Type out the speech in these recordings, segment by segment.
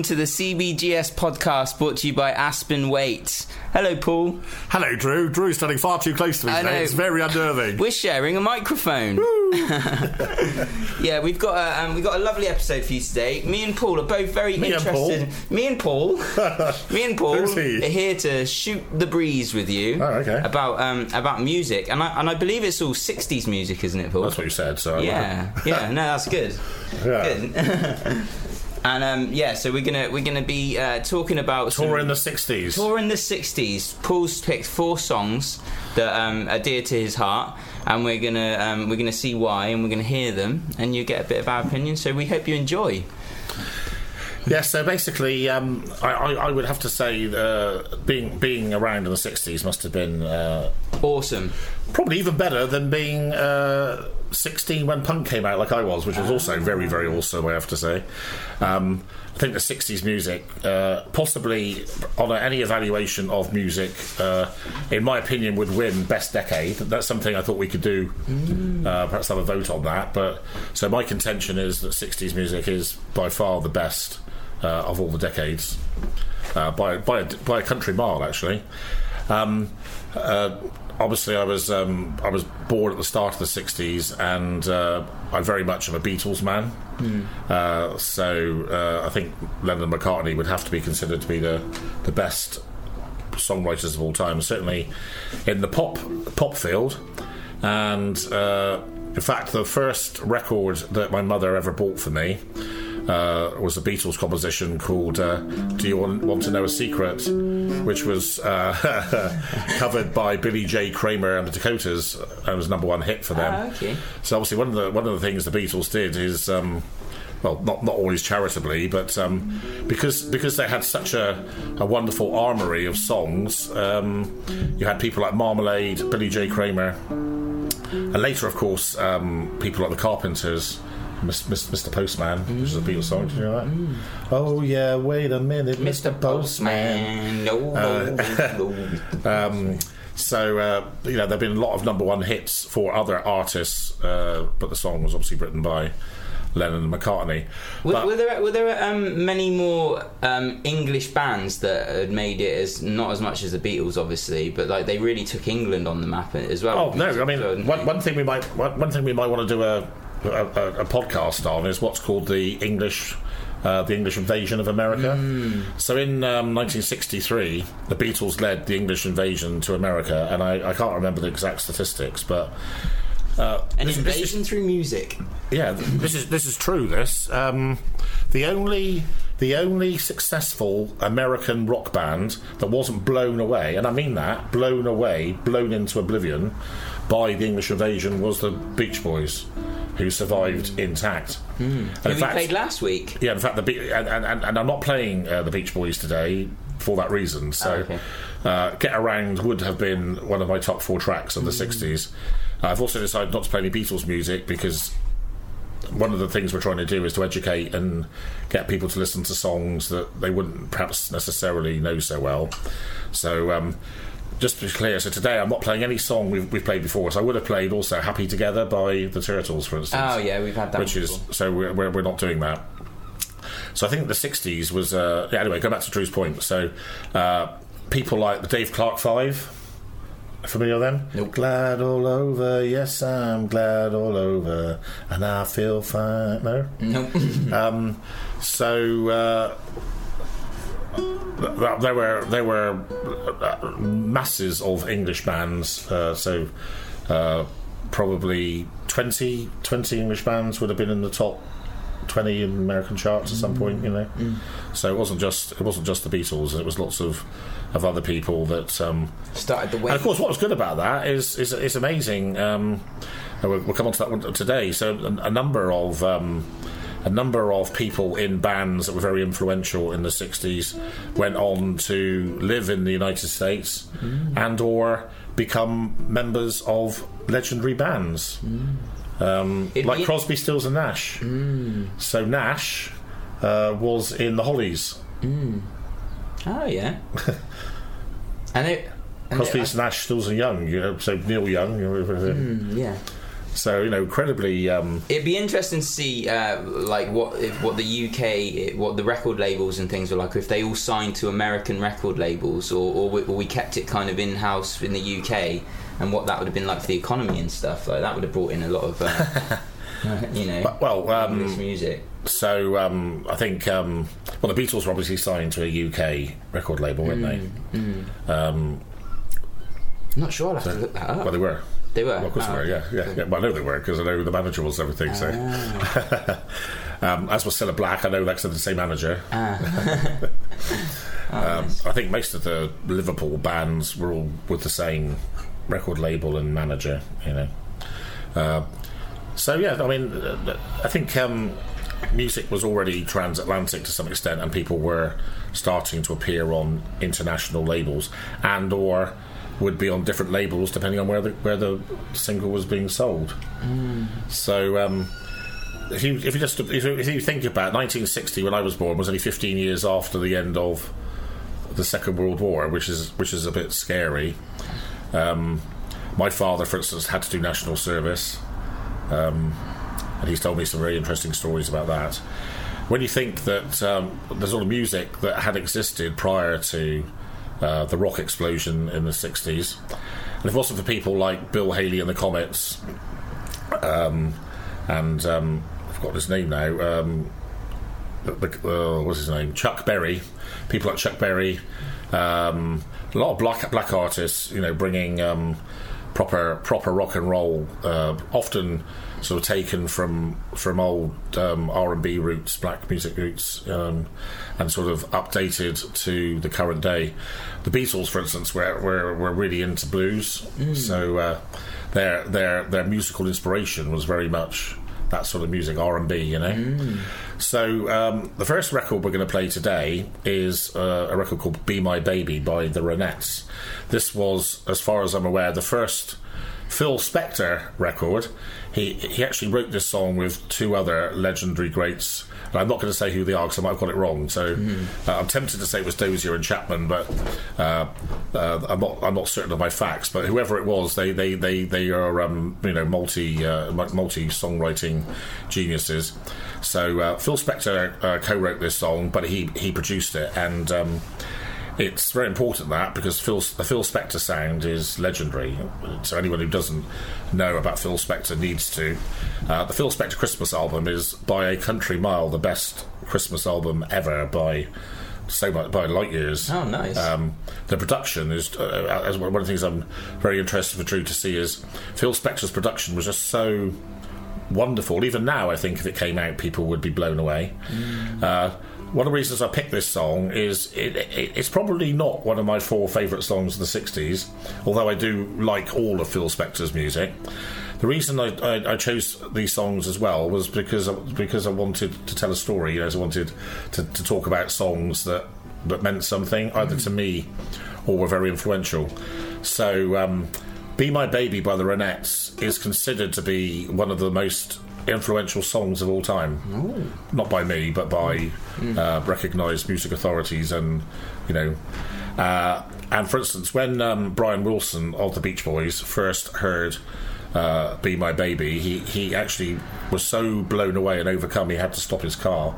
And welcome to the CBGS podcast brought to you by Aspen Weights. Hello, Paul. Hello, Drew. Drew's standing far too close to me today. It's very unnerving. We're sharing a microphone. yeah, we've got a um, we've got a lovely episode for you today. Me and Paul are both very Me and interested. Me and Paul. me and Paul he? are here to shoot the breeze with you. Oh, okay. About um, about music, and I and I believe it's all '60s music, isn't it, Paul? That's what you said. So Yeah, yeah, no, that's good. Yeah. Good. And um, yeah, so we're gonna we're gonna be uh, talking about some- Tour in the '60s. Tour in the 60s. Paul's picked four songs that um, are dear to his heart, and we're gonna um, we're gonna see why, and we're gonna hear them, and you get a bit of our opinion. So we hope you enjoy. Yeah. So basically, um, I, I, I would have to say uh, being being around in the '60s must have been uh, Awesome. probably even better than being uh, 16 when punk came out, like I was, which was also very very awesome. I have to say. Um, I think the 60s music, uh, possibly on any evaluation of music, uh, in my opinion, would win best decade. That's something I thought we could do. Uh, perhaps have a vote on that. But so my contention is that 60s music is by far the best uh, of all the decades, uh, by by a, by a country mile, actually. Um, uh, obviously, I was um, I was born at the start of the '60s, and uh, I very much am a Beatles man. Uh, so uh, I think Lennon and McCartney would have to be considered to be the the best songwriters of all time, certainly in the pop pop field. And uh, in fact, the first record that my mother ever bought for me uh, was a Beatles composition called uh, "Do You Want, Want to Know a Secret," which was uh, covered by Billy J. Kramer and the Dakotas, and was number one hit for them. Ah, okay. So obviously, one of the one of the things the Beatles did is, um, well, not not always charitably, but um, because because they had such a, a wonderful armory of songs, um, you had people like Marmalade, Billy J. Kramer, and later, of course, um, people like the Carpenters. Miss- Miss- Mr. Postman, which is a Beatles song. Did you know that? Oh yeah, wait a minute, Mr. Postman. No, no, no. Um, so uh, you know, there've been a lot of number one hits for other artists, uh, but the song was obviously written by Lennon and McCartney. Were, But- were there were there um, many more um, English bands that had made it as not as much as the Beatles, obviously, but like they really took England on the map as well. Oh no! I mean, one, one thing we might one, one thing we might want to do a, a, a, a podcast on is what's called the English. Uh, the English invasion of America. Hmm. So in um, 1963, the Beatles led the English invasion to America, and I, I can't remember the exact statistics, but uh, an this- this is- invasion through music. Yeah, this is this is true. This um, the only the only successful American rock band that wasn't blown away, and I mean that blown away, blown into oblivion by the English invasion was the Beach Boys, who survived intact. And Who we played last week. yeah, in fact, the Be- and, and, and, I'm not playing uh, the Beach Boys today for that reason. So, Oh, okay. uh, Get Around would have been one of my top four tracks of the Mm. 60s. Uh, I've also decided not to play any Beatles music because one of the things we're trying to do is to educate and get people to listen to songs that they wouldn't perhaps necessarily know so well. So, um, just to be clear, so today I'm not playing any song we've, we've played before. So I would have played also "Happy Together" by the Turtles, for instance Oh yeah, we've had that. which is before. so we're, we're, we're not doing that. So I think the '60s was uh, yeah. Anyway, go back to Drew's point. So uh, people like the Dave Clark Five. Familiar with them? Nope. Glad all over, yes, I'm glad all over, and I feel fine. No. Nope. Um, so uh, there were there were uh, masses of English bands. Uh, so uh, probably 20, 20 English bands would have been in the top twenty in American charts at some point. You know, so it wasn't just it wasn't just the Beatles. It was lots of of other people that. Um, Started the and of course, what was good about that is is it's amazing. Um, we'll, we'll come on to that one today. So a, a number of um, a number of people in bands that were very influential in the '60s went on to live in the United States and or become members of legendary bands, um, like Crosby, Stills, and Nash. So Nash uh, was in the Hollies. Oh yeah. and it. And Crosby, it, Nash, Stills, and Young. You know, so Neil Young. You know, Mm, yeah. So you know, incredibly. Um, It'd be interesting to see, uh, like what if, what the UK, what the record labels and things were like. If they all signed to American record labels, or, or, we, or we kept it kind of in house in the UK, and what that would have been like for the economy and stuff. Like that would have brought in a lot of, uh, you know, but- well, um, English music. so um, I think um, well, the Beatles were obviously signed to a UK record label, weren't Mm. they? Um, I'm not sure. I'll have to look that up. well, they were. They were. Well, of course Oh, they were. Yeah, yeah, yeah. Well, I know they were because I know the manager was everything. So, Ah. um, as was Cilla Black, I know that's the same manager. Ah. Um, I think most of the Liverpool bands were all with the same record label and manager, you know. Uh, so yeah, I mean, uh, I think um, music was already transatlantic to some extent, and people were starting to appear on international labels, and or would be on different labels depending on where the where the single was being sold. So. Um, if you, if you just if you, if you think about 1960 when I was born was only 15 years after the end of the Second World War, which is which is a bit scary. Um, my father, for instance, had to do national service, um, and he's told me some very interesting stories about that. When you think that um, there's all the music that had existed prior to uh, the rock explosion in the 60s, and if it wasn't for people like Bill Haley and the Comets, um, and um, I've forgotten his name now. Um, the, uh, what's his name? Chuck Berry. People like Chuck Berry. Um, a lot of black black artists, you know, bringing um, proper proper rock and roll, uh, often sort of taken from from old um, R and B roots, black music roots, um, and sort of updated to the current day. The Beatles, for instance, were were, were really into blues, so uh, their their their musical inspiration was very much that sort of music, R and B, you know. So um, the first record we're going to play today is uh, a record called "Be My Baby" by the Ronettes. This was, as far as I'm aware, the first Phil Spector record. He he actually wrote this song with two other legendary greats. And I'm not going to say who they are because I might have got it wrong. So uh, I'm tempted to say it was Dozier and Chapman, but uh, uh, I'm not I'm not certain of my facts. But whoever it was, they they they, they are um, you know multi uh, multi songwriting geniuses. So uh, Phil Spector uh, co-wrote this song, but he he produced it and. Um, it's very important that because Phil, the Phil Spector sound is legendary. So anyone who doesn't know about Phil Spector needs to. Uh, the Phil Spector Christmas album is by a country mile the best Christmas album ever by so much by light years. Oh, nice. Um, the production is uh, one of the things I'm very interested for Drew to see is Phil Spector's production was just so wonderful. Even now, I think if it came out, people would be blown away. Uh, one of the reasons I picked this song is it, it, it's probably not one of my four favourite songs of the 60s, although I do like all of Phil Spector's music. The reason I, I, I chose these songs as well was because I, because I wanted to tell a story. You know, I wanted to, to talk about songs that, that meant something, either to me or were very influential. So, um, Be My Baby by the Ronettes is considered to be one of the most influential songs of all time. Not by me, but by uh, recognised music authorities and, you know. Uh, and for instance, when um, Brian Wilson of the Beach Boys first heard uh, "Be My Baby," he he actually was so blown away and overcome he had to stop his car.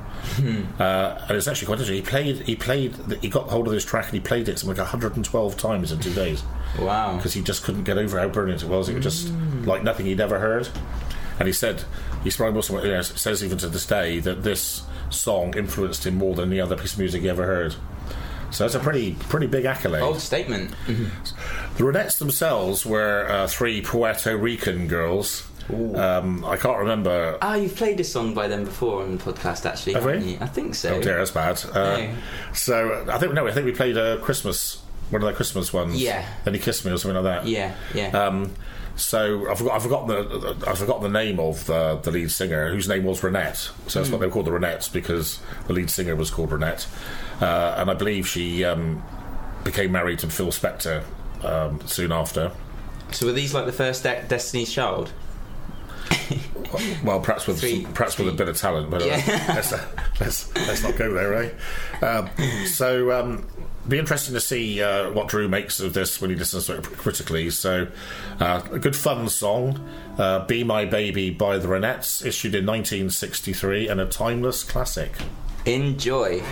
Uh, and it's actually quite interesting. He played he played he got hold of this track and he played it like 112 times in two days wow. because he just couldn't get over how brilliant it was. It was just like nothing he'd ever heard. And he said, he's Brian Wilson you know, says even to this day that this song influenced him more than any other piece of music he ever heard. So that's a pretty pretty big accolade. Bold statement. The Ronettes themselves were uh, three Puerto Rican girls. Um, I can't remember. Ah, you've played this song by them before on the podcast, actually. Have we? you? I think so. Oh dear, that's bad. Uh, No. So I think no, I think we played a Christmas one of their Christmas ones. Yeah. Then he kissed me or something like that. Yeah, yeah. Um, so I forgot, I forgot the I forgot the name of the, the lead singer, whose name was Renette. So that's what they were called the Ronettes because the lead singer was called Renette, uh, and I believe she um, became married to Phil Spector um, soon after. so were these like the first De- Destiny's Child? Well, perhaps with Three- perhaps with a bit of talent, but uh, Yeah. let's, uh, let's let's not go there, eh? Um, so, um, be interesting to see uh, what Drew makes of this when he listens to it critically. So, uh, a good fun song, uh, "Be My Baby" by the Ronettes, issued in 1963, and a timeless classic. Enjoy.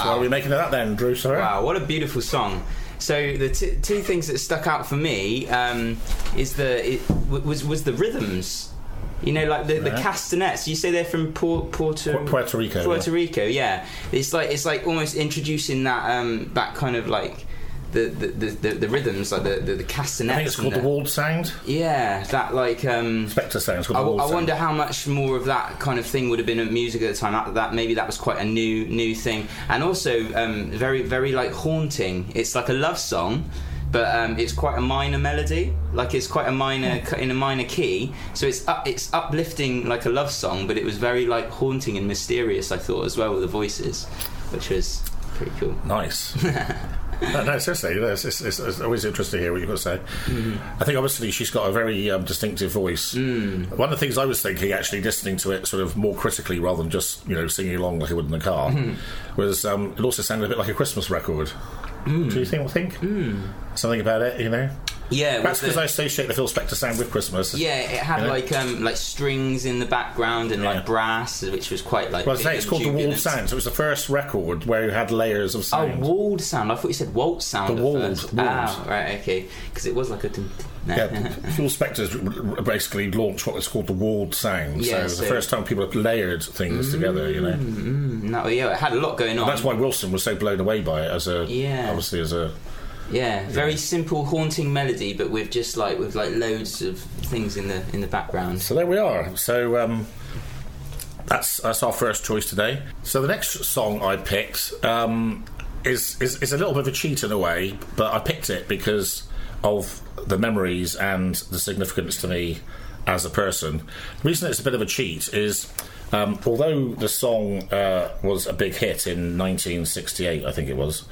Wow. So, are we making of up then, Drew? Sorry. Wow, what a beautiful song. So the t- two things that stuck out for me um, is the it, w- was was the rhythms. You know, like the, the castanets. You say they're from Por- Puerto Puerto Rico, Puerto Rico, yeah. It's like it's like almost introducing that um, that kind of like the the, the, the, rhythms, like the the, the castanets. I think it's called the Walled Sound. Yeah, that like. Um, Spector Sound. It's called I, the Walled I Sound. wonder how much more of that kind of thing would have been in music at the time. That, that maybe that was quite a new new thing, and also um, very very like haunting. It's like a love song, but um, it's quite a minor melody. Like it's quite a minor in a minor key. So it's up, it's uplifting like a love song, but it was very like haunting and mysterious. I thought as well with the voices, which was pretty cool. Nice. no, no, seriously, it's, it's, it's, it's always interesting to hear what you've got to say. I think obviously she's got a very um, distinctive voice. Mm. One of the things I was thinking, actually, listening to it sort of more critically rather than just you know singing along like I would in the car, was um, it also sounded a bit like a Christmas record. Do you think? Think something about it? You know, Yeah, perhaps because I associate the Phil Spector sound with Christmas. yeah, it had You know? like um like strings in the background and Yeah. like brass, which was quite like. Well, I say it's and called the Walled. Sound. So it was the first record where you had layers of sound. Oh, walled sound. I thought you said waltz sound. The at walled. Ah, right, okay. Because it was like a. dum- no. Yeah, Phil Spector's basically launched what is called the walled sound. Yeah, so, so- the first time people have layered things together, you know. no, yeah, it had a lot going on. That's why Wilson was so blown away by it as a Yeah. obviously as a Yeah, very simple, haunting melody, but with just like with like loads of things in the in the background. so there we are. So um, that's that's our first choice today. So the next song I picked um, is, is is a little bit of a cheat in a way, but I picked it because of the memories and the significance to me as a person. The reason it's a bit of a cheat is. Um, although the song uh, was a big hit in 1968, I think it was,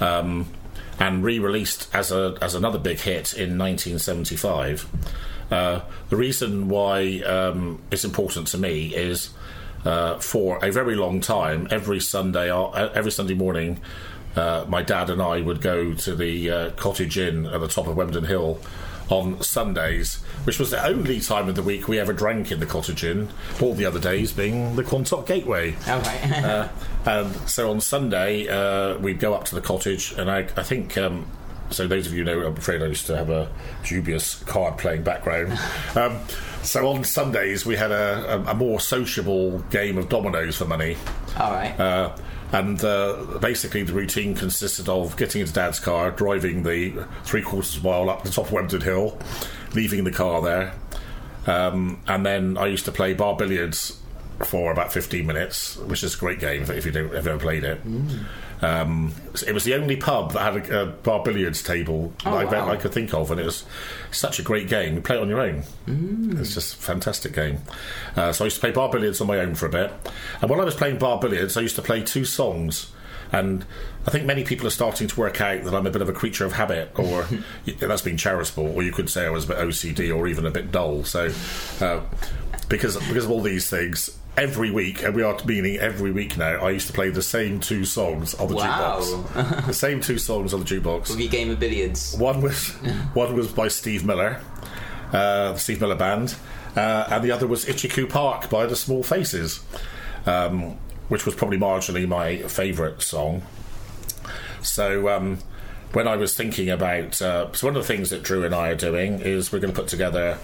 um, and re-released as a as another big hit in 1975. Uh, the reason why um, it's important to me is uh, for a very long time, every Sunday, uh, every Sunday morning, uh, my dad and I would go to the uh, cottage inn at the top of Wembdon Hill on Sundays, which was the only time of the week we ever drank in the cottage inn. All the other days being the Quantock Gateway. Right. Uh, and so on Sunday, uh, we'd go up to the cottage, and I, I think. Um, so those of you know, I'm afraid I used to have a dubious card playing background. Um, so on Sundays, we had a, a, a more sociable game of dominoes for money. All right. Uh, and uh, basically, the routine consisted of getting into Dad's car, driving the three quarters of a mile up the top of Wembdon Hill, leaving the car there, um, and then I used to play bar billiards for about 15 minutes, which is a great game if you don't, have ever played it. Um, it was the only pub that had a, a bar billiards table Oh, that I, wow. I could think of, and it was such a great game. You play it on your own. It's just a fantastic game. Uh, so I used to play bar billiards on my own for a bit. And while I was playing bar billiards, I used to play two songs. And I think many people are starting to work out that I'm a bit of a creature of habit, or that's been charitable, or you could say I was a bit OCD or even a bit dull. So, uh, because because of all these things, every week, and we are meaning every week now, I used to play the same two songs on the Wow. jukebox. the same two songs on the jukebox. With your game of billiards. One was one was by Steve Miller, uh, the Steve Miller Band, uh, and the other was Itchycoo Park by the Small Faces, um, which was probably marginally my favourite song. So um, when I was thinking about, uh, so one of the things that Drew and I are doing is we're going to put together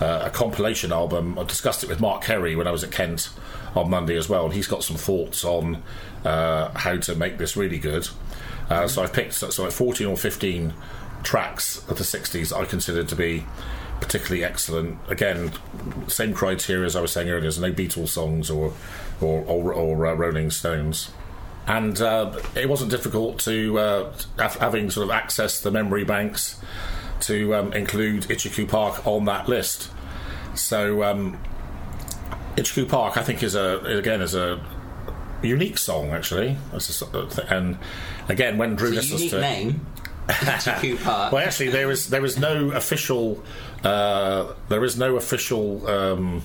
uh, a compilation album. I discussed it with Mark Kerry when I was at Kent on Monday as well, and he's got some thoughts on uh, how to make this really good. Uh, so I've picked so like 14 or 15 tracks of the 60s I consider to be particularly excellent. Again, same criteria as I was saying earlier. There's no Beatles songs or or, or, or uh, Rolling Stones. And uh, it wasn't difficult to uh, have, having sort of accessed the memory banks to um, include Itchycoo Park on that list. So um, Itchycoo Park, I think, is a again is a unique song actually. A sort of th- and again, when Drew It's a listens unique to name. Itchycoo Park. well, actually, there is there is no official uh, there is no official um,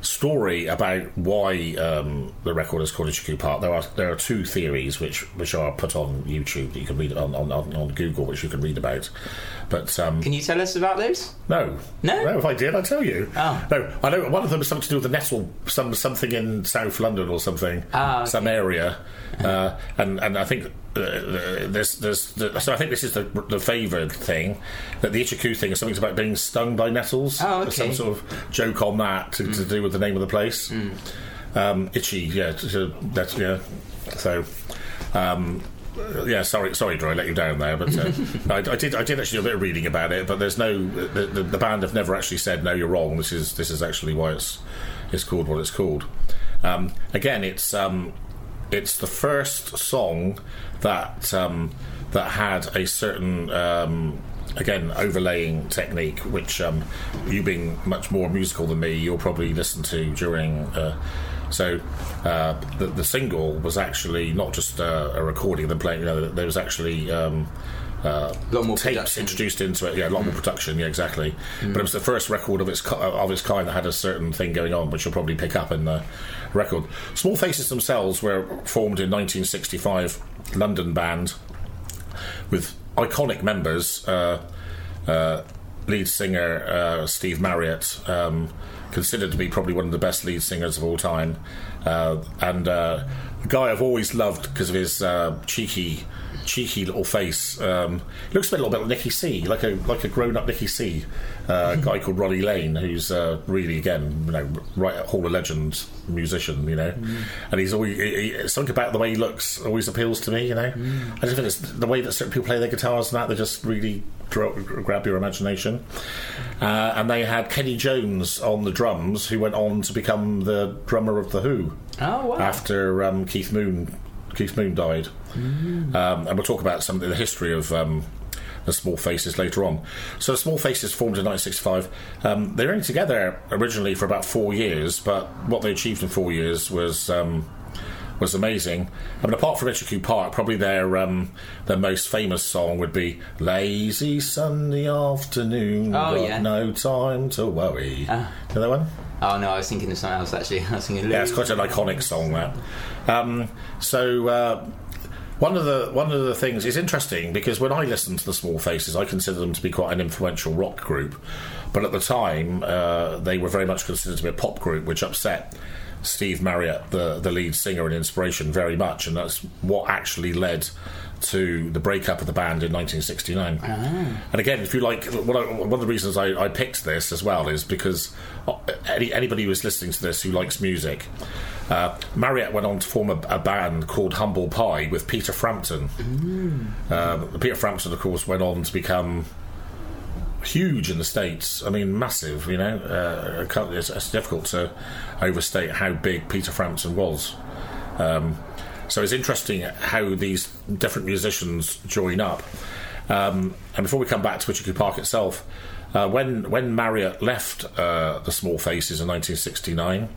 story about why um, the record is called Itchycoo Park. There are there are two theories which which are put on YouTube. You can read on, on, on Google, which you can read about. But um, Can you tell us about those? no, No? no. If I did, I'd tell you. Oh. No, I know one of them is something to do with the Nettle, some something in South London or something, Ah, okay. some area, uh, and and I think. Uh, there's, there's, so I think this is the, the favoured thing that the Itchycoo thing is something about being stung by nettles. Oh, There's Some sort of joke on that to, to do with the name of the place. Um, itchy, yeah, that's yeah. So, um, yeah, sorry, sorry, Drew, I let you down there, but uh, I, I did, I did actually do a bit of reading about it. But there's no, the, the, the band have never actually said no, you're wrong. This is this is actually why it's it's called what it's called. Um, again, it's um, it's the first song that um, that had a certain um, again overlaying technique, which um, you being much more musical than me, you'll probably listen to during. Uh, so uh, the, the single was actually not just uh, a recording of them playing. You know, there was actually. Um, uh, A lot more tapes production. introduced into it. Yeah, a lot more production. Yeah, exactly. But it was the first record of its of its kind that had a certain thing going on, which you'll probably pick up in the record. Small Faces themselves were formed in 1965, London band with iconic members. Uh, uh, lead singer uh, Steve Marriott, um, considered to be probably one of the best lead singers of all time, uh, and uh, a guy I've always loved because of his uh, cheeky, cheeky little face. Um, he looks a little bit like Nicky C, like a like a grown up Nicky C. Uh, guy called Ronnie Lane, who's uh, really again, you know, right at Hall of Legend musician, you know, and he's always he, he, something about the way he looks always appeals to me, you know. I just think it's the way that certain people play their guitars and that they just really dra- grab your imagination. Uh, and they had Kenny Jones on the drums, who went on to become the drummer of the Who Oh, wow. after um, Keith Moon Keith Moon died. Um, and we'll talk about some of the history of um, the Small Faces later on. So the Small Faces formed in 1965. Um, they were only together originally for about four years, but what they achieved in four years was um, was amazing. I mean, apart from Itchycoo Park, probably their um, their most famous song would be "Lazy Sunday Afternoon." Oh, yeah. no time to worry. Ah. you know that one? Oh no, I was thinking of something else actually. I was thinking. Yeah, it's quite an iconic song that. Um, so uh, one of the one of the things is interesting because when I listen to the Small Faces, I consider them to be quite an influential rock group, but at the time uh, they were very much considered to be a pop group, which upset. Steve Marriott, the the lead singer and inspiration, very much, and that's what actually led to the breakup of the band in 1969. And again, if you like, one of the reasons I, I picked this as well is because uh, any, anybody who's listening to this who likes music, uh, Marriott went on to form a, a band called Humble Pie with Peter Frampton. Um, Peter Frampton, of course, went on to become huge in the states. I mean, massive. You know, uh, it's, it's difficult to overstate how big Peter Frampton was. Um, so it's interesting how these different musicians join up. Um, and before we come back to Itchycoo Park itself, uh, when when Marriott left uh, the Small Faces in 1969,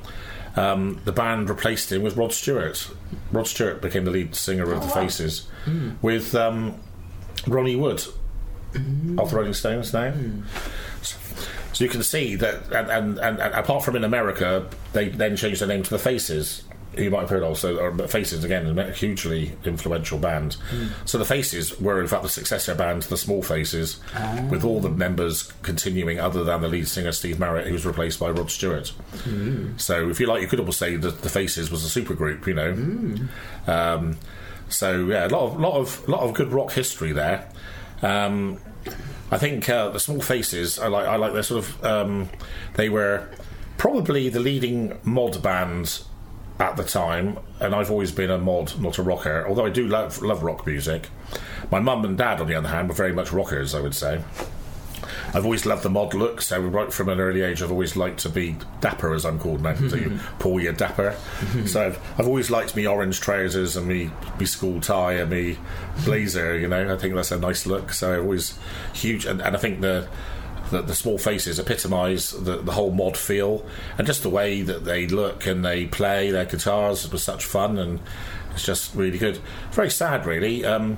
um, the band replaced him with Rod Stewart. Rod Stewart became the lead singer of the Faces, with um, Ronnie Wood of the Rolling Stones now. Mm. So you can see that, and, and, and, and apart from in America, they then changed their name to the Faces. You might have heard also, or, uh, but Faces again, a hugely influential band. Mm. So the Faces were in fact the successor band to the Small Faces, ah. with all the members continuing, other than the lead singer Steve Marriott, who was replaced by Rod Stewart. Mm. So if you like, you could almost say that the Faces was a supergroup, you know. Um, so yeah, a lot of lot of lot of good rock history there. Um, I think uh, the Small Faces. I like. I like their sort of. Um, they were probably the leading mod band at the time, and I've always been a mod, not a rocker. Although I do love love rock music. My mum and dad, on the other hand, were very much rockers. I would say. I've always loved the mod look, so right from an early age, I've always liked to be dapper, as I'm called now. so you, Paul, you're dapper. so I've, I've always liked me orange trousers and me, me school tie and me blazer. You know, I think that's a nice look. So I've always huge, and, and I think the. The, the small faces epitomise the, the whole mod feel, and just the way that they look and they play their guitars was such fun, and it's just really good. Very sad, really. Um,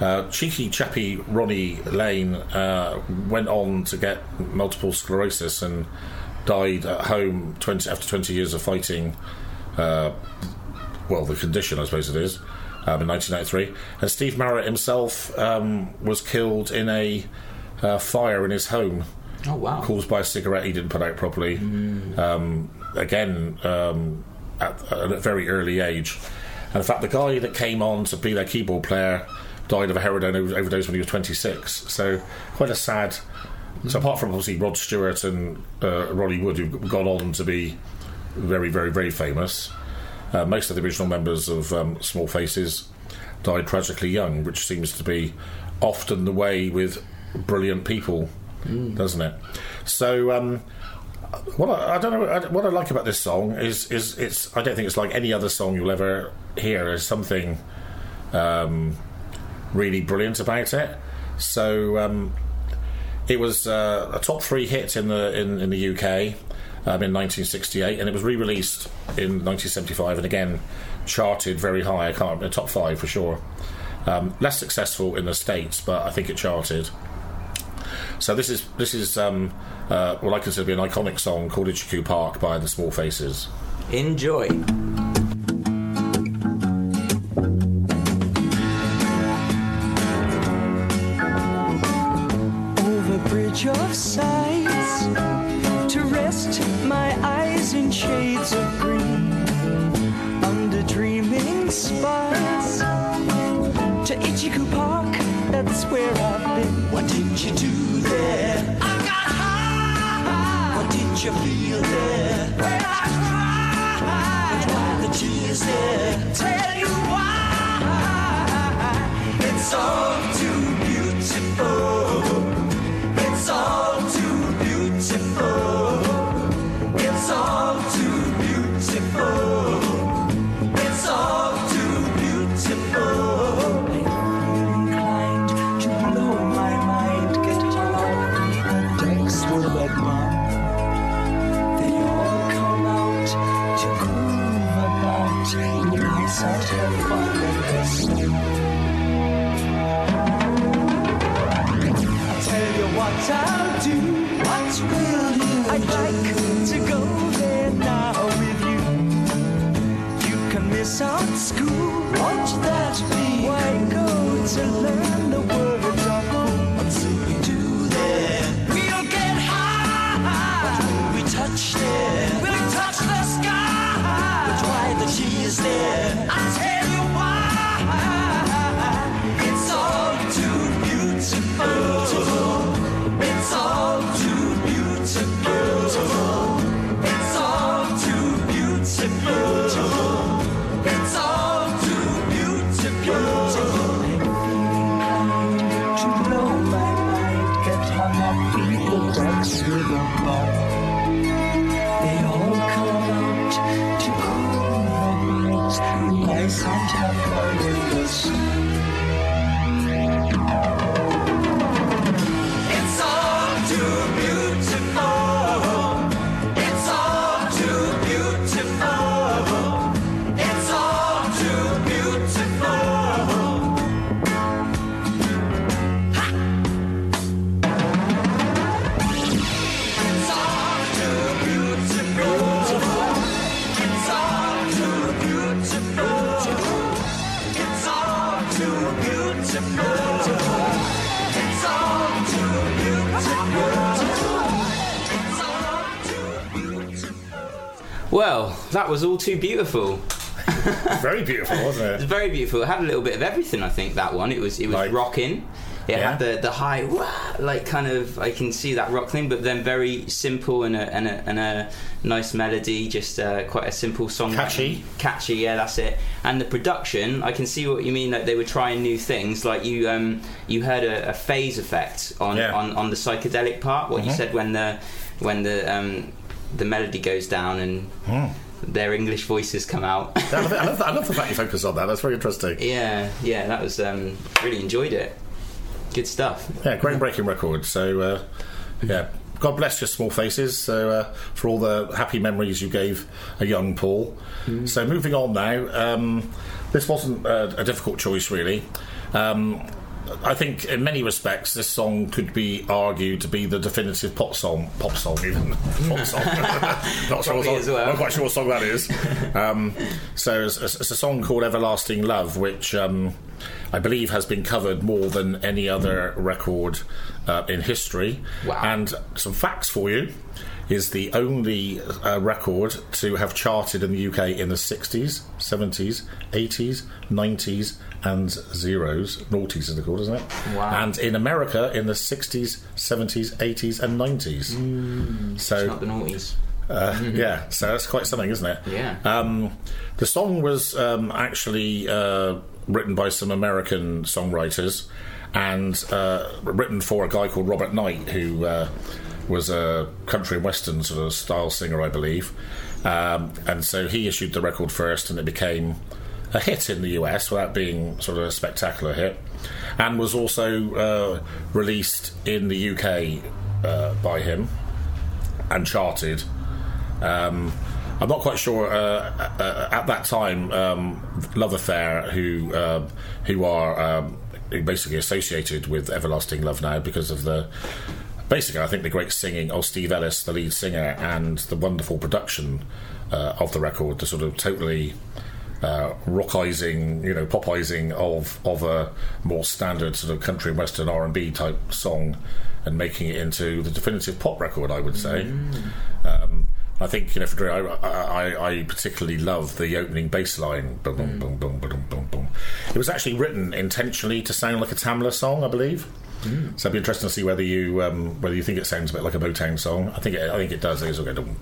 uh, cheeky chappy Ronnie Lane uh, went on to get multiple sclerosis and died at home 20, after 20 years of fighting, uh, well, the condition, I suppose it is, um, in 1993. And Steve Marriott himself um, was killed in a uh, fire in his home Oh wow. caused by a cigarette he didn't put out properly. Um, again, um, at, at a very early age. And in fact, the guy that came on to be their keyboard player died of a heroin overdose when he was 26. So, quite a sad. So, apart from obviously Rod Stewart and uh, Ronnie Wood, who've gone on to be very, very, very famous, uh, most of the original members of um, Small Faces died tragically young, which seems to be often the way with brilliant people, doesn't it? So, um, what I, I don't know, I, what I like about this song is is it's. I don't think it's like any other song you'll ever hear. There's something um, really brilliant about it. So. Um, it was uh, a top three hit in the in, in the UK um, in 1968, and it was re-released in 1975, and again charted very high. I can't remember top five for sure. Um, less successful in the states, but I think it charted. So this is this is um, uh, what I consider to be an iconic song called "Itchycoo Park" by the Small Faces. Enjoy. Sights to rest my eyes in shades of green. Under dreaming spires to Itchycoo Park that's where I've been. What did you do there? I got high. What did you feel there? Well I cried why the tears there. tell you why. It's all too beautiful beautiful. Well, that was all too beautiful. Very beautiful, wasn't It's it? very beautiful. It had a little bit of everything. I think that one. It was it was Like- rocking. It Yeah. had the the high wah, like kind of I can see that rock thing, but then very simple and a and a, and a nice melody. Just uh, quite a simple song. Catchy. Catchy. Yeah, that's it. And the production, I can see what you mean. That they were trying new things. Like you um you heard a, a phase effect on, Yeah. on on the psychedelic part. What you Mhm. said when the when the um the melody goes down and. Their English voices come out. I love. I, love, I love the fact you focus on that. That's very interesting. Yeah, yeah, that was um, really enjoyed it. Good stuff. Yeah, groundbreaking record. So, uh, yeah, God bless your small faces. So, uh, for all the happy memories you gave a young Paul. So, moving on now. Um, this wasn't uh, a difficult choice, really. Um, I think, in many respects, this song could be argued to be the definitive pop song. Pop song, even pop song. not, sure what song, well. not quite sure what song that is. Um, so, it's, it's it's a song called "Everlasting Love," which um, I believe has been covered more than any other record uh, in history. Wow. And some facts for you. Is the only uh, record to have charted in the UK in the 60s, 70s, 80s, 90s, and zeros. Noughties is the called, isn't it? Wow. And in America in the 60s, 70s, 80s, and 90s. so Not the noughties. uh, yeah, so that's quite something, isn't it? Yeah. Um, the song was um, actually uh, written by some American songwriters and uh, written for a guy called Robert Knight, who uh, was a country and western sort of style singer, I believe. Um, and so he issued the record first, and it became a hit in the US without being sort of a spectacular hit, and was also uh, released in the UK uh, by him and charted. Um, I'm not quite sure. Uh, uh, at that time, um, Love Affair, who uh, who are um, basically associated with Everlasting Love now because of the basically, I think the great singing of Steve Ellis, the lead singer, and the wonderful production uh, of the record, the sort of totally uh, rockizing, you know, popizing of of a more standard sort of country and western R and B type song, and making it into the definitive pop record, I would say. Um, I think you know, for I, I, I particularly love the opening bass line. Boom, boom, boom, boom, boom, boom, boom. It was actually written intentionally to sound like a Tamla song, I believe. So it'd be interesting to see whether you um, whether you think it sounds a bit like a Motown song. I think it, I think it does. It's boom,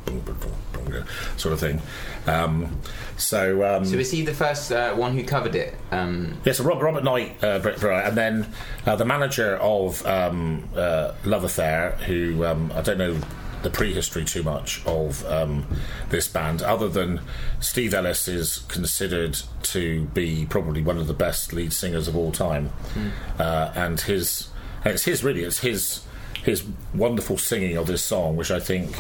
sort of thing. Um, so um, So was he the first uh, one who covered it? Um, Yes, Rob, Robert Knight, uh, and then uh, the manager of um, uh, Love Affair, who um, I don't know the prehistory too much of um, this band, other than Steve Ellis is considered to be probably one of the best lead singers of all time, uh, and his and it's his really it's his his wonderful singing of this song, which I think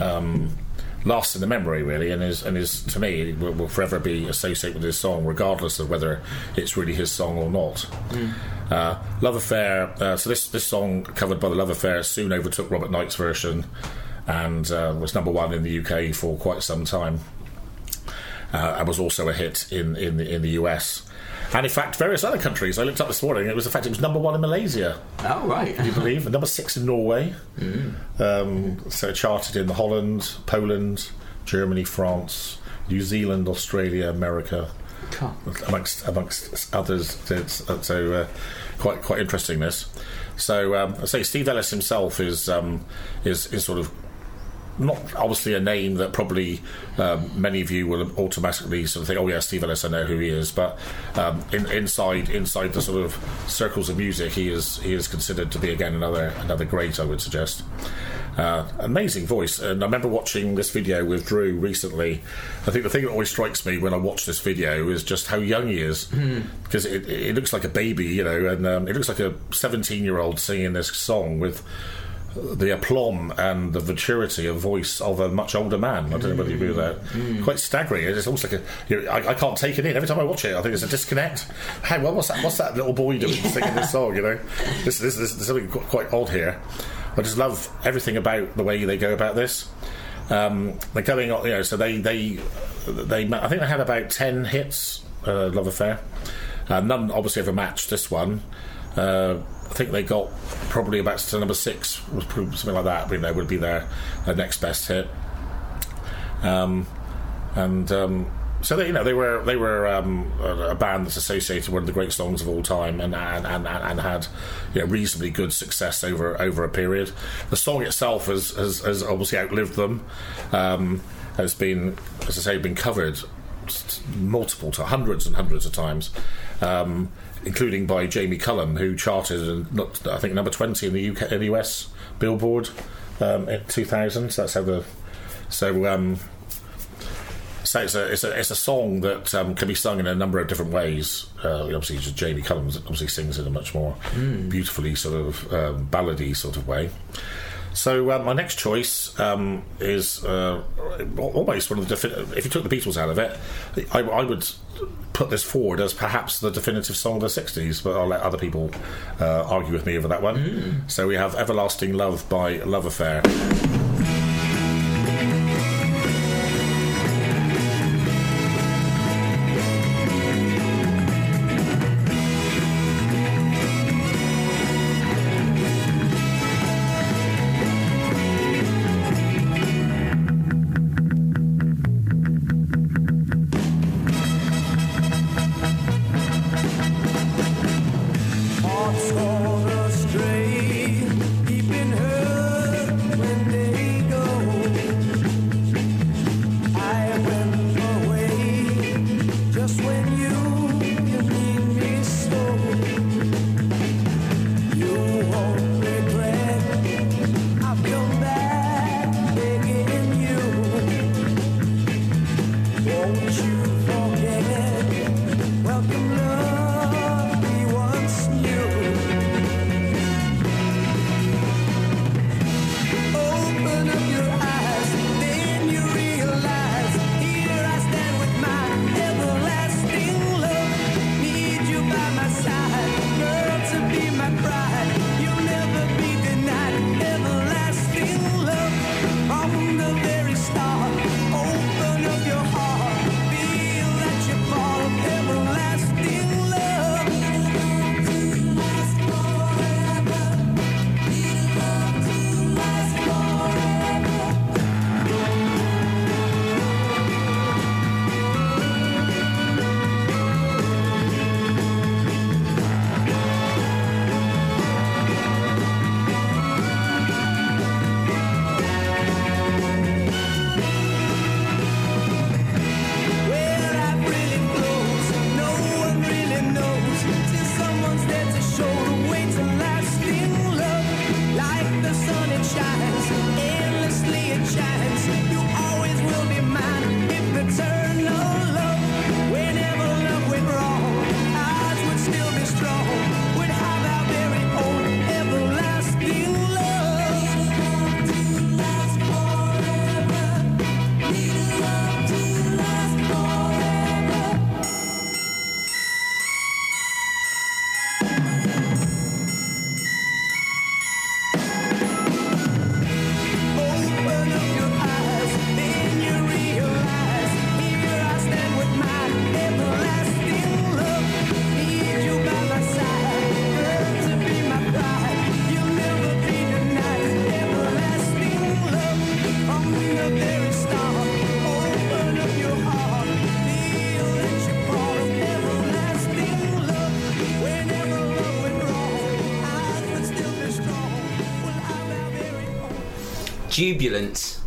um, lasts in the memory really, and is and is to me will, will forever be associated with this song, regardless of whether it's really his song or not. Uh, Love Affair. Uh, so this this song covered by the Love Affair soon overtook Robert Knight's version, and uh, was number one in the UK for quite some time. Uh, and was also a hit in in the, in the US. And in fact, various other countries. I looked up this morning. It was the fact it was number one in Malaysia. Oh right. Do you believe? And number six in Norway. Um, so charted in Holland, Poland, Germany, France, New Zealand, Australia, America, amongst amongst others. So uh, quite quite interesting this. So um, I say Steve Ellis himself is um, is is sort of not obviously a name that probably um, many of you will automatically sort of think, oh yeah, Steve Ellis, I know who he is. But um, in, inside inside the sort of circles of music, he is he is considered to be again another another great, I would suggest. Uh, amazing voice, and I remember watching this video with Drew recently. I think the thing that always strikes me when I watch this video is just how young he is, because it, it looks like a baby, you know, and um, it looks like a 17 year old singing this song with the aplomb and the maturity of voice of a much older man. I don't know whether you agree with that. Quite staggering. It's almost like a. You know, I, I can't take it in. Every time I watch it, I think it's a disconnect. Hey, well, what's that? What's that little boy doing singing this song? You know, this, this, this, there's something quite odd here. I just love everything about the way they go about this. Um, they're going on, you know. So they they they. I think they had about ten hits. Uh, Love Affair. Uh, none obviously ever matched this one. Uh, I think they got probably about to number six, something like that. You know, would be their, their next best hit. Um, and um, so they, you know, they were they were um, a, a band that's associated with one of the great songs of all time, and and, and, and had you know, reasonably good success over over a period. The song itself has has, has obviously outlived them. Um, has been, as I say, been covered multiple to hundreds and hundreds of times, um, including by Jamie Cullum, who charted not, I think number twenty in the UK, in the US Billboard um, in two thousand. So that's how the so. Um, so it's a, it's a, it's a song that um, can be sung in a number of different ways. Uh, obviously, just Jamie Cullum obviously sings in a much more beautifully sort of um, ballady sort of way. So uh, my next choice um, is uh, almost one of the. Defi- if you took the Beatles out of it, I, I would put this forward as perhaps the definitive song of the '60s. But I'll let other people uh, argue with me over that one. So we have "Everlasting Love" by Love Affair. Jubilant,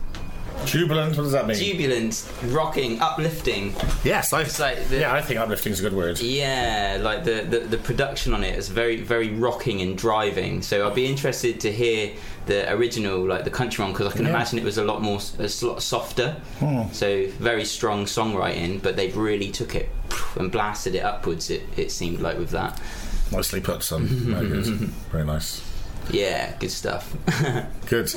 Jubilant. What does that mean? jubilant, rocking, uplifting. yes, I. like the- yeah, I think uplifting is a good word. Yeah, like the, the, the production on it is very very rocking and driving. So I'd be interested to hear the original, like the country one, because I can Yeah. imagine it was a lot more, a lot softer. Hmm. So very strong songwriting, but they've really took it and blasted it upwards. It, it seemed like with that. Nicely put, son. Very nice. Yeah, good stuff. Good.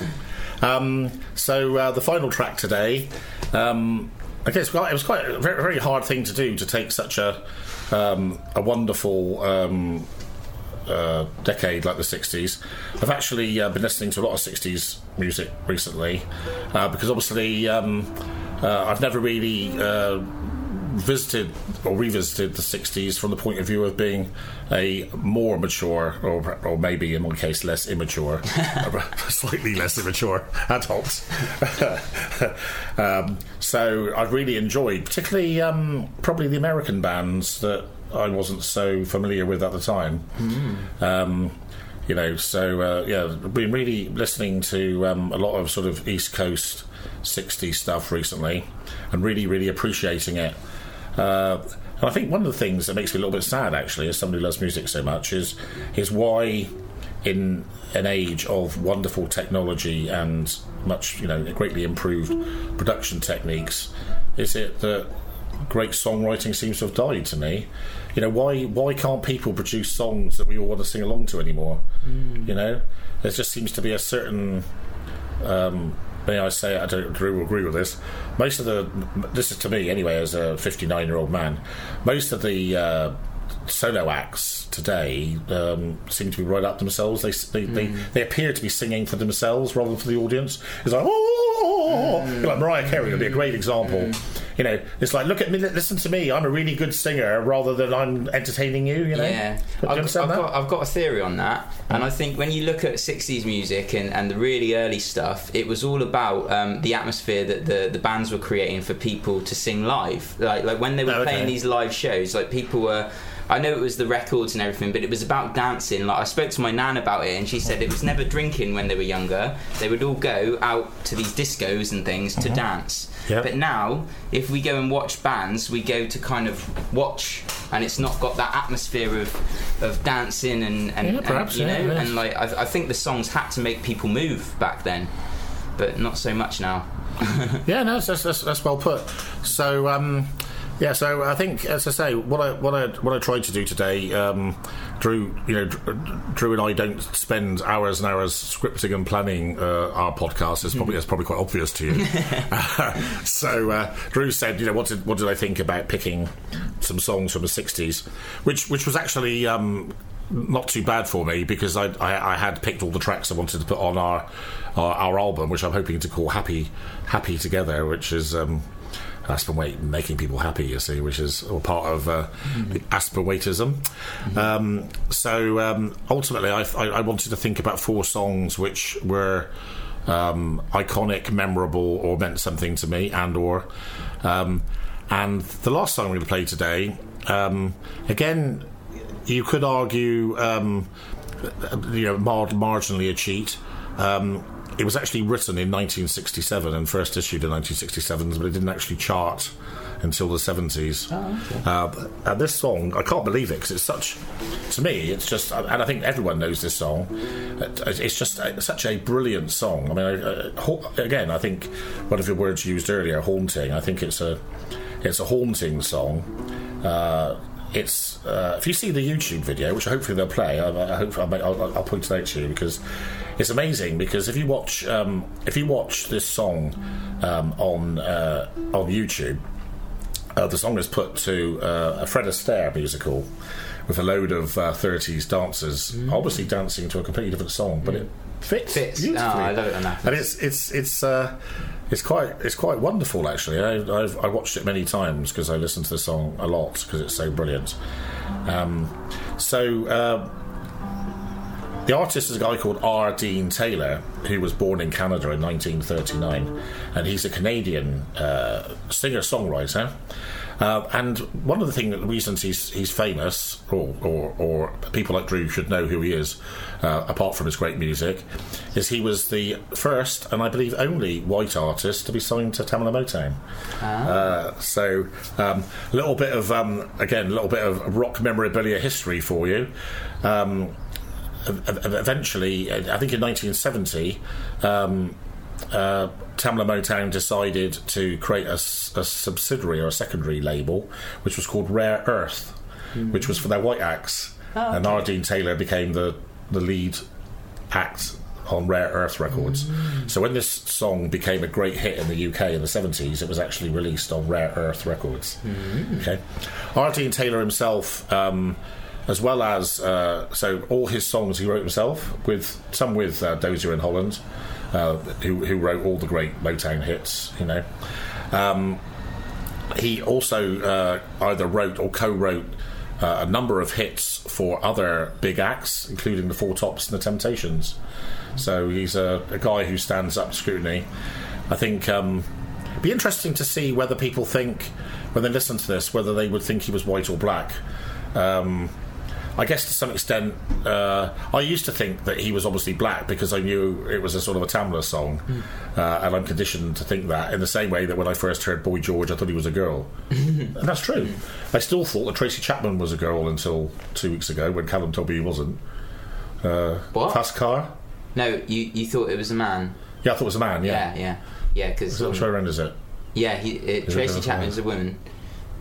Um, so uh, the final track today, um, I guess it was quite a very, very hard thing to do to take such a um, a wonderful um, uh, decade like the 60s. I've actually uh, been listening to a lot of 60s music recently uh, because obviously um, uh, I've never really uh, visited or revisited the 60s from the point of view of being a more mature or, or maybe in my case less immature slightly less immature adult. Um, so I've really enjoyed particularly um, probably the American bands that I wasn't so familiar with at the time. Um, you know so uh, yeah been really listening to um, a lot of sort of East Coast 60s stuff recently and really really appreciating it uh, and I think one of the things that makes me a little bit sad, actually, as somebody who loves music so much, is is why, in an age of wonderful technology and much, you know, greatly improved production techniques, is it that great songwriting seems to have died to me? You know, why why can't people produce songs that we all want to sing along to anymore? You know, there just seems to be a certain um, may I say, I don't agree with this. Most of the, this is to me anyway, as a 59 year old man, most of the uh, solo acts today um, seem to be right up themselves. They, they, they, they appear to be singing for themselves rather than for the audience. It's like, oh, like Mariah Carey would be a great example. You know, it's like, look at me, listen to me. I'm a really good singer rather than I'm entertaining you. You know, Yeah, you I've, I've got, I've got a theory on that, and I think when you look at '60s music and, and the really early stuff, it was all about um, the atmosphere that the, the bands were creating for people to sing live. Like like when they were Oh, okay. playing these live shows, like people were. I know it was the records and everything, but it was about dancing. Like I spoke to my nan about it, and she said it was never drinking when they were younger. They would all go out to these discos and things to dance. Yeah. But now, if we go and watch bands, we go to kind of watch, and it's not got that atmosphere of of dancing and and, Yeah, and, perhaps, you yeah, know, yeah. and like I, I think the songs had to make people move back then, but not so much now. Yeah, no, that's, that's, that's well put. So, um, yeah, so I think, as I say, what I what I what I tried to do today, um, Drew, you know, Drew and I don't spend hours and hours scripting and planning uh, our podcast. It's probably it's probably quite obvious to you. so, uh, Drew said, you know, what did what did I think about picking some songs from the '60s, which which was actually. Um, not too bad for me because I, I, I had picked all the tracks I wanted to put on our, our our album, which I'm hoping to call Happy Happy Together, which is um, Aspen Wait making people happy. You see, which is all part of uh, the Aspen Waitism. Um, so um, ultimately, I, I, I wanted to think about four songs which were um, iconic, memorable, or meant something to me, and or. Um, and the last song we're going to play today, um, again, you could argue, um, you know, mar- marginally a cheat. Um, it was actually written in 1967 and first issued in 1967, but it didn't actually chart until the 70s. uh, and this song, I can't believe it because it's such, to me, it's just, and I think everyone knows this song. It's just uh, such a brilliant song. I mean, I, uh, again, I think one of your words used earlier, haunting. I think it's a, it's a haunting song. Uh, it's uh, if you see the YouTube video, which hopefully they'll play. I, I hope I'll, I'll, I'll point it out to you because it's amazing. Because if you watch um, if you watch this song um, on uh, on YouTube, uh, the song is put to uh, a Fred Astaire musical with a load of uh, 30s dancers, obviously dancing to a completely different song, but it fits, Fits. beautifully. Oh, I love it that And it's it's it's uh, it's quite it's quite wonderful actually. I, I've I watched it many times because I listen to the song a lot because it's so brilliant. Um, so. Uh, The artist is a guy called R. Dean Taylor, who was born in Canada in 1939, and he's a Canadian uh, singer-songwriter. Uh, and one of the thing, the reasons he's he's famous, or, or, or people like Drew should know who he is, uh, apart from his great music, is he was the first and I believe only white artist to be signed to Tamla Motown. Uh, so um, a little bit of um, again, a little bit of rock memorabilia history for you. Um, ev- ev- eventually, I think in 1970, um, uh, Tamla Motown decided to create a subsidiary or a secondary label, which was called Rare Earth, which was for their white acts. And R. Dean Taylor became the, the lead act on Rare Earth Records. So when this song became a great hit in the UK in the 70s, it was actually released on Rare Earth Records. Okay, R. Dean Taylor himself. Um, as well as uh, so all his songs he wrote himself with some with uh, Dozier in Holland uh, who, who wrote all the great Motown hits you know. Um, he also uh, either wrote or co-wrote uh, a number of hits for other big acts including the Four Tops and the Temptations. So he's a, a guy who stands up to scrutiny. I think um, it'd be interesting to see whether people think when they listen to this whether they would think he was white or black. Um, I guess to some extent, uh, I used to think that he was obviously black because I knew it was a sort of a Tamla song, uh, and I'm conditioned to think that in the same way that when I first heard Boy George, I thought he was a girl, and that's true. I still thought that Tracy Chapman was a girl until two weeks ago when Callum told me he wasn't. Uh, What? Fast car? No, you you thought it was a man. Yeah, I thought it was a man. Yeah. Yeah, yeah, yeah. Because Which way around is it? yeah, he, it, Tracy Chapman's a woman,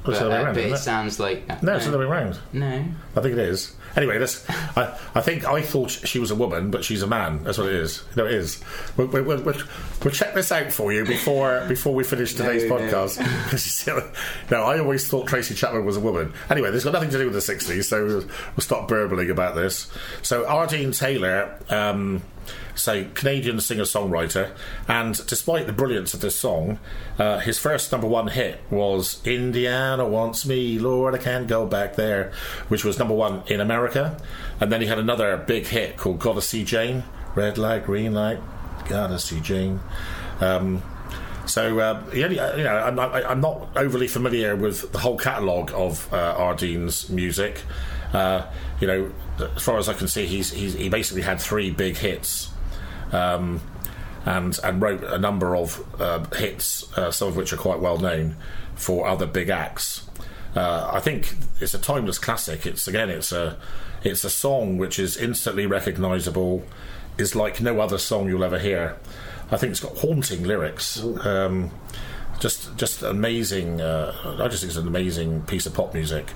but, the other way uh, around, but it it? sounds like uh, No, it's the other way around. no. I think it is. Anyway, this I, I think I thought she was a woman, but she's a man. That's what it is. No, it is. We'll, we'll, we'll, we'll, check this out for you before before we finish today's No, no. podcast. no, I always thought Tracy Chapman was a woman. Anyway, this has got nothing to do with the '60s, so we'll, we'll stop burbling about this. So, R. Dean Taylor. Um, so Canadian singer-songwriter, and despite the brilliance of this song, uh, his first number one hit was "Indiana Wants Me, Lord I Can't Go Back There," which was number one in America, and then he had another big hit called "Gotta See Jane," red light, green light, gotta see Jane. Um, so uh, you know, I'm, I- I'm not overly familiar with the whole catalogue of uh, R. Dean's music. Uh, you know, as far as I can see, he's, he's he basically had three big hits, um, and and wrote a number of uh, hits, uh, some of which are quite well known for other big acts. Uh, I think it's a timeless classic. It's again, it's a it's a song which is instantly recognisable, is like no other song you'll ever hear. I think it's got haunting lyrics. Um, just just amazing. Uh, I just think it's an amazing piece of pop music.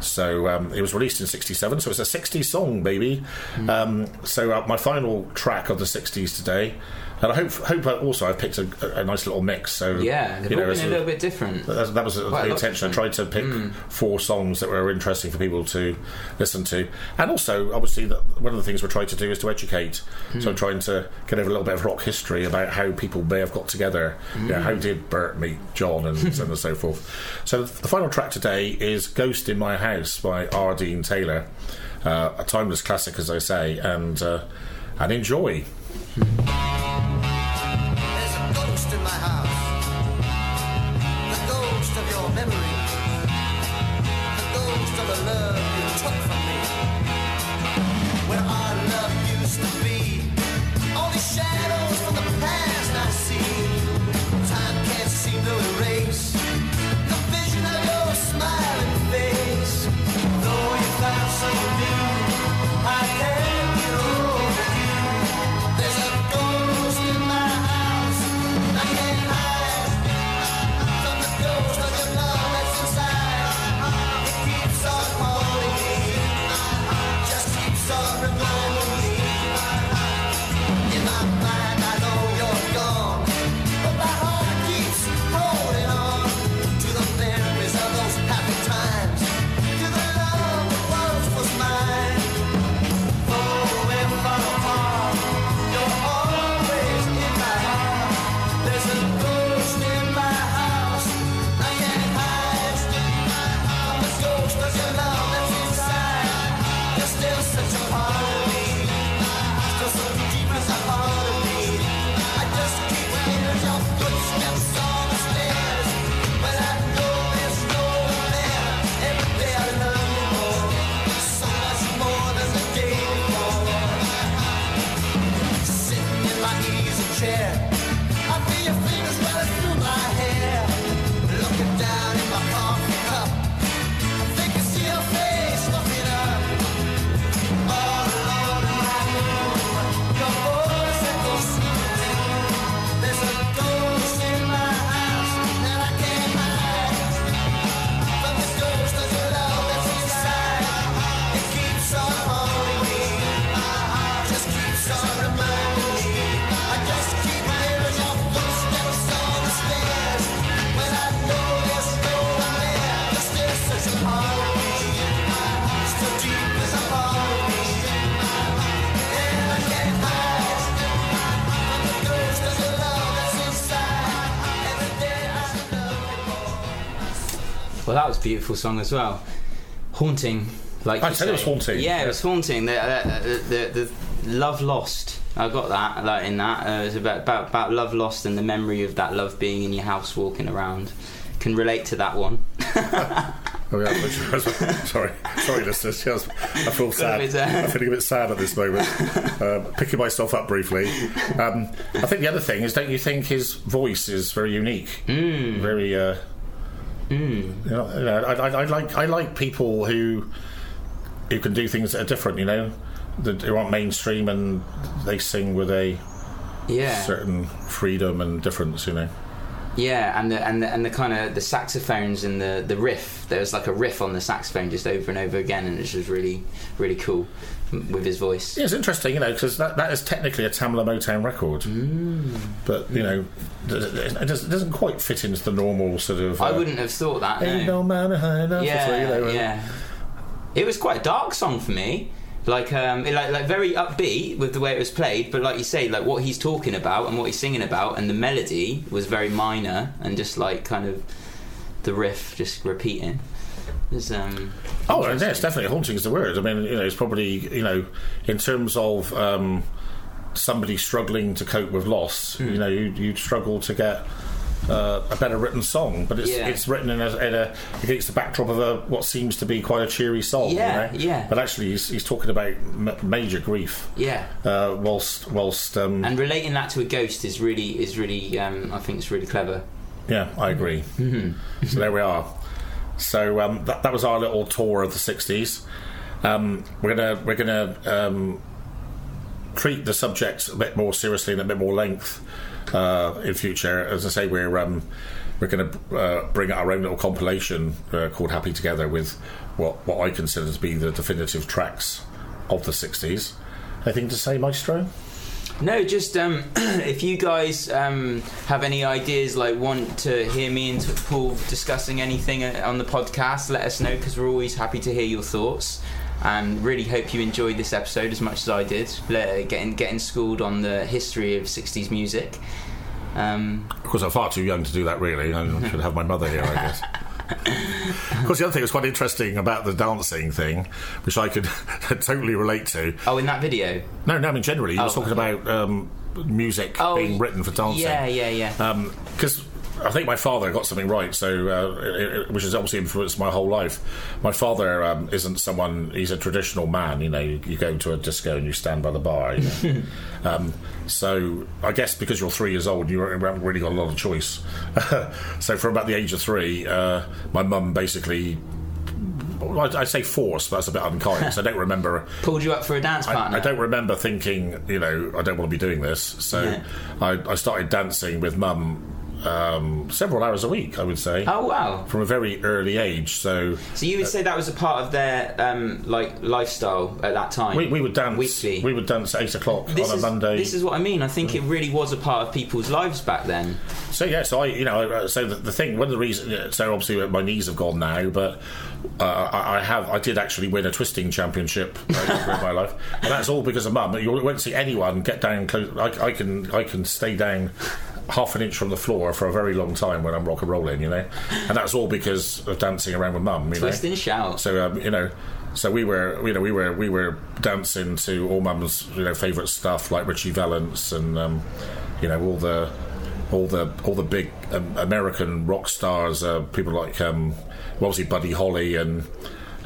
So um, it was released in '67, so it's a '60s song, baby. Um, so uh, my final track of the '60s today, and I hope hope also I've picked a, a nice little mix. So Yeah, they've you know, been a little bit different. that, that was Quite the intention. I tried to pick Mm. four songs that were interesting for people to listen to, and also, obviously, that one of the things we're trying to do is to educate. Mm. So I'm trying to get over a little bit of rock history about how people may have got together. You know, Mm. how did Bert meet John, and so on and so forth. So the final track today is "Ghost in My House" by R. Dean Taylor, uh, a timeless classic, as I say, and uh, and enjoy. There's a ghost in my house. The ghost of your memory. Well, that was a beautiful song as well. Haunting, like I said it was haunting. Yeah, it was haunting. The, the, the, the love lost. I got that. Like in that, uh, it was about, about about love lost and the memory of that love being in your house, walking around. Can relate to that one. Oh, yeah, sorry, sorry, listeners. Yes, I feel sad. uh, I'm feeling a bit sad at this moment. Uh, picking myself up briefly. Um, I think the other thing is, don't you think his voice is very unique? Mm. Very. Uh, Mm. Know, you know, I, I, I like I like people who who can do things that are different. You know, that who aren't mainstream and they sing with a Yeah. certain freedom and difference. You know. Yeah, and the and the, and the kind of the saxophones and the the riff. There was like a riff on the saxophone just over and over again, and it's just really really cool with his voice. Yeah, it's interesting, you know, because that, that is technically a Tamla Motown record, Mm. but you know, it doesn't, it doesn't quite fit into the normal sort of. I uh, wouldn't have thought that. Ain't no. no man high enough. yeah, for you know, yeah. It was quite a dark song for me. Like, um, it, like, like very upbeat with the way it was played, but like you say, like what he's talking about and what he's singing about, and the melody was very minor and just like kind of the riff just repeating. Um, Oh, yeah, it's definitely haunting is the word. I mean, you know, it's probably you know, in terms of um, somebody struggling to cope with loss, Hmm. you know, you, you'd struggle to get. Uh, a better written song, but it's Yeah. it's written in a, in a against the backdrop of a what seems to be quite a cheery song. Yeah, you know? yeah. But actually, he's, he's talking about m- major grief. yeah. uh, whilst whilst um, And relating that to a ghost is really is really um, I think it's really clever. yeah, I agree. so there we are. So um, that that was our little tour of the '60s. Um, we're gonna we're gonna um, treat the subject a bit more seriously and a bit more length uh, in future. As I say, we're um, we're going to uh, bring out our own little compilation uh, called "Happy Together" with what what I consider to be the definitive tracks of the '60s. Anything to say, Maestro? No, just um, if you guys um, have any ideas, like want to hear me and Paul discussing anything uh, on the podcast, let us know because we're always happy to hear your thoughts. And really hope you enjoyed this episode as much as I did, getting getting schooled on the history of '60s music. Um, Of course, I'm far too young to do that, really. I should have my mother here, I guess. of course, the other thing that's quite interesting about the dancing thing, which I could totally relate to. oh, in that video. No, no, I mean, generally, you were Oh, talking about um, music Oh, being written for dancing. Yeah, yeah, yeah. Because I think my father got something right, so uh, it, it- which has obviously influenced my whole life. My father um, isn't someone; he's a traditional man. You know, you, you go to a disco and you stand by the bar. You know? um, so I guess because you're three years old, you haven't really got a lot of choice. so from about the age of three, uh, my mum basically. I'd say forced, but that's a bit unkind. so I don't remember Pulled you up for a dance partner. I, I don't remember thinking, you know, I don't want to be doing this. So Yeah. I, I started dancing with mum um, several hours a week, I would say, Oh wow! from a very early age. So So you would say that was a part of their um, like lifestyle at that time? we, we would dance. weekly. We would dance at eight o'clock this on a is, Monday. This is what I mean. I think it really was a part of people's lives back then. So yeah, so I, you know, uh, so the, the thing, one of the reasons, so obviously my knees have gone now, but uh, I, I have, I did actually win a twisting championship uh, in my life, and that's all because of mum. You won't see anyone get down close. I, I can, I can stay down half an inch from the floor for a very long time when I'm rock and rolling, you know, and that's all because of dancing around with mum. You Twist know? and shout. So um, you know, so we were, you know, we were we were dancing to all mum's you know favourite stuff like Ritchie Valens and um, you know all the all the all the big um, American rock stars, uh, people like um, well, obviously Buddy Holly and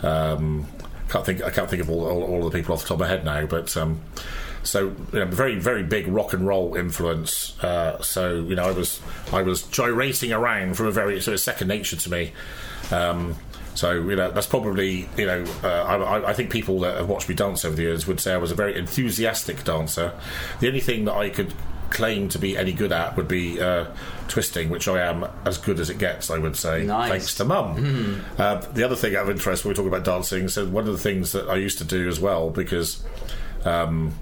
um, can't think I can't think of all, all, all of the people off the top of my head now, but. Um, so you know, very very big rock and roll influence. Uh, so you know, I was I was gyrating around from a very sort of second nature to me. Um, so you know, that's probably you know, uh, I, I- think people that have watched me dance over the years would say I was a very enthusiastic dancer. The only thing that I could claim to be any good at would be uh, twisting, which I am as good as it gets. I would say, Nice. thanks to mum. Uh, the other thing out of interest when we talk about dancing, so one of the things that I used to do as well because um,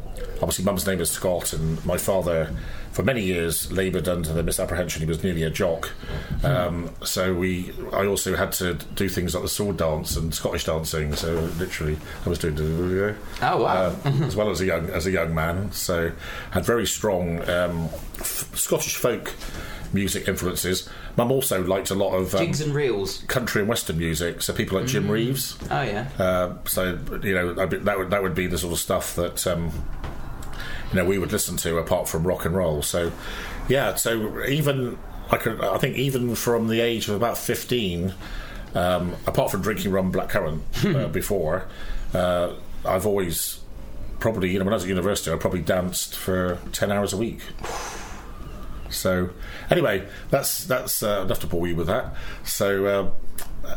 obviously mum's name is Scott and my father for many years laboured under the misapprehension he was nearly a jock. Um, so we I also had to do things like the sword dance and Scottish dancing so literally I was doing Oh, wow. uh, as well as a young as a young man. So had very strong um, f- Scottish folk music influences mum also liked a lot of um, Jigs and reels. country and western music so people like Jim Reeves Oh yeah. uh, so you know that would that would be the sort of stuff that um, you know we would listen to apart from rock and roll. So yeah, so even I could I think even from the age of about fifteen, um, apart from drinking rum blackcurrant uh, before, uh, I've always probably you know when I was at university I probably danced for ten hours a week. So anyway, that's that's uh, enough to bore you with that. So. Uh,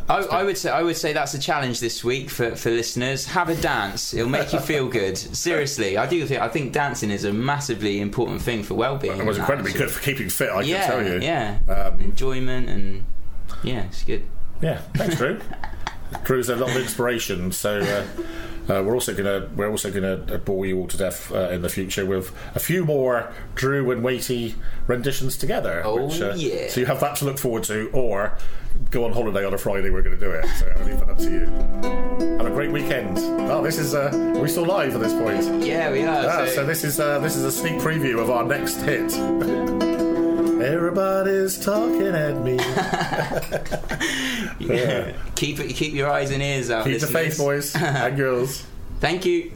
I, I would say I would say that's a challenge this week for, for listeners. Have a dance; it'll make you feel good. Seriously, I do think I think dancing is a massively important thing for well-being. it was incredibly that. good for keeping fit. I Yeah, can tell you. yeah, Um, enjoyment and yeah, it's good. Yeah, thanks, Drew. Drew's a lot of inspiration. So uh, uh, we're also gonna we're also gonna bore you all to death uh, in the future with a few more Drew and Weighty renditions together. Oh, which, uh, yeah. So you have that to look forward to, or go on holiday on a Friday. We're going to do it. So I'll leave that up to you. Have a great weekend. Oh, this is uh, are we still live at this point. Yeah, we are. Ah, so, so this is uh, this is a sneak preview of our next hit. Everybody's talking at me. yeah. keep it, keep your eyes and ears out. Keep the listeners. faith, boys and girls. Thank you.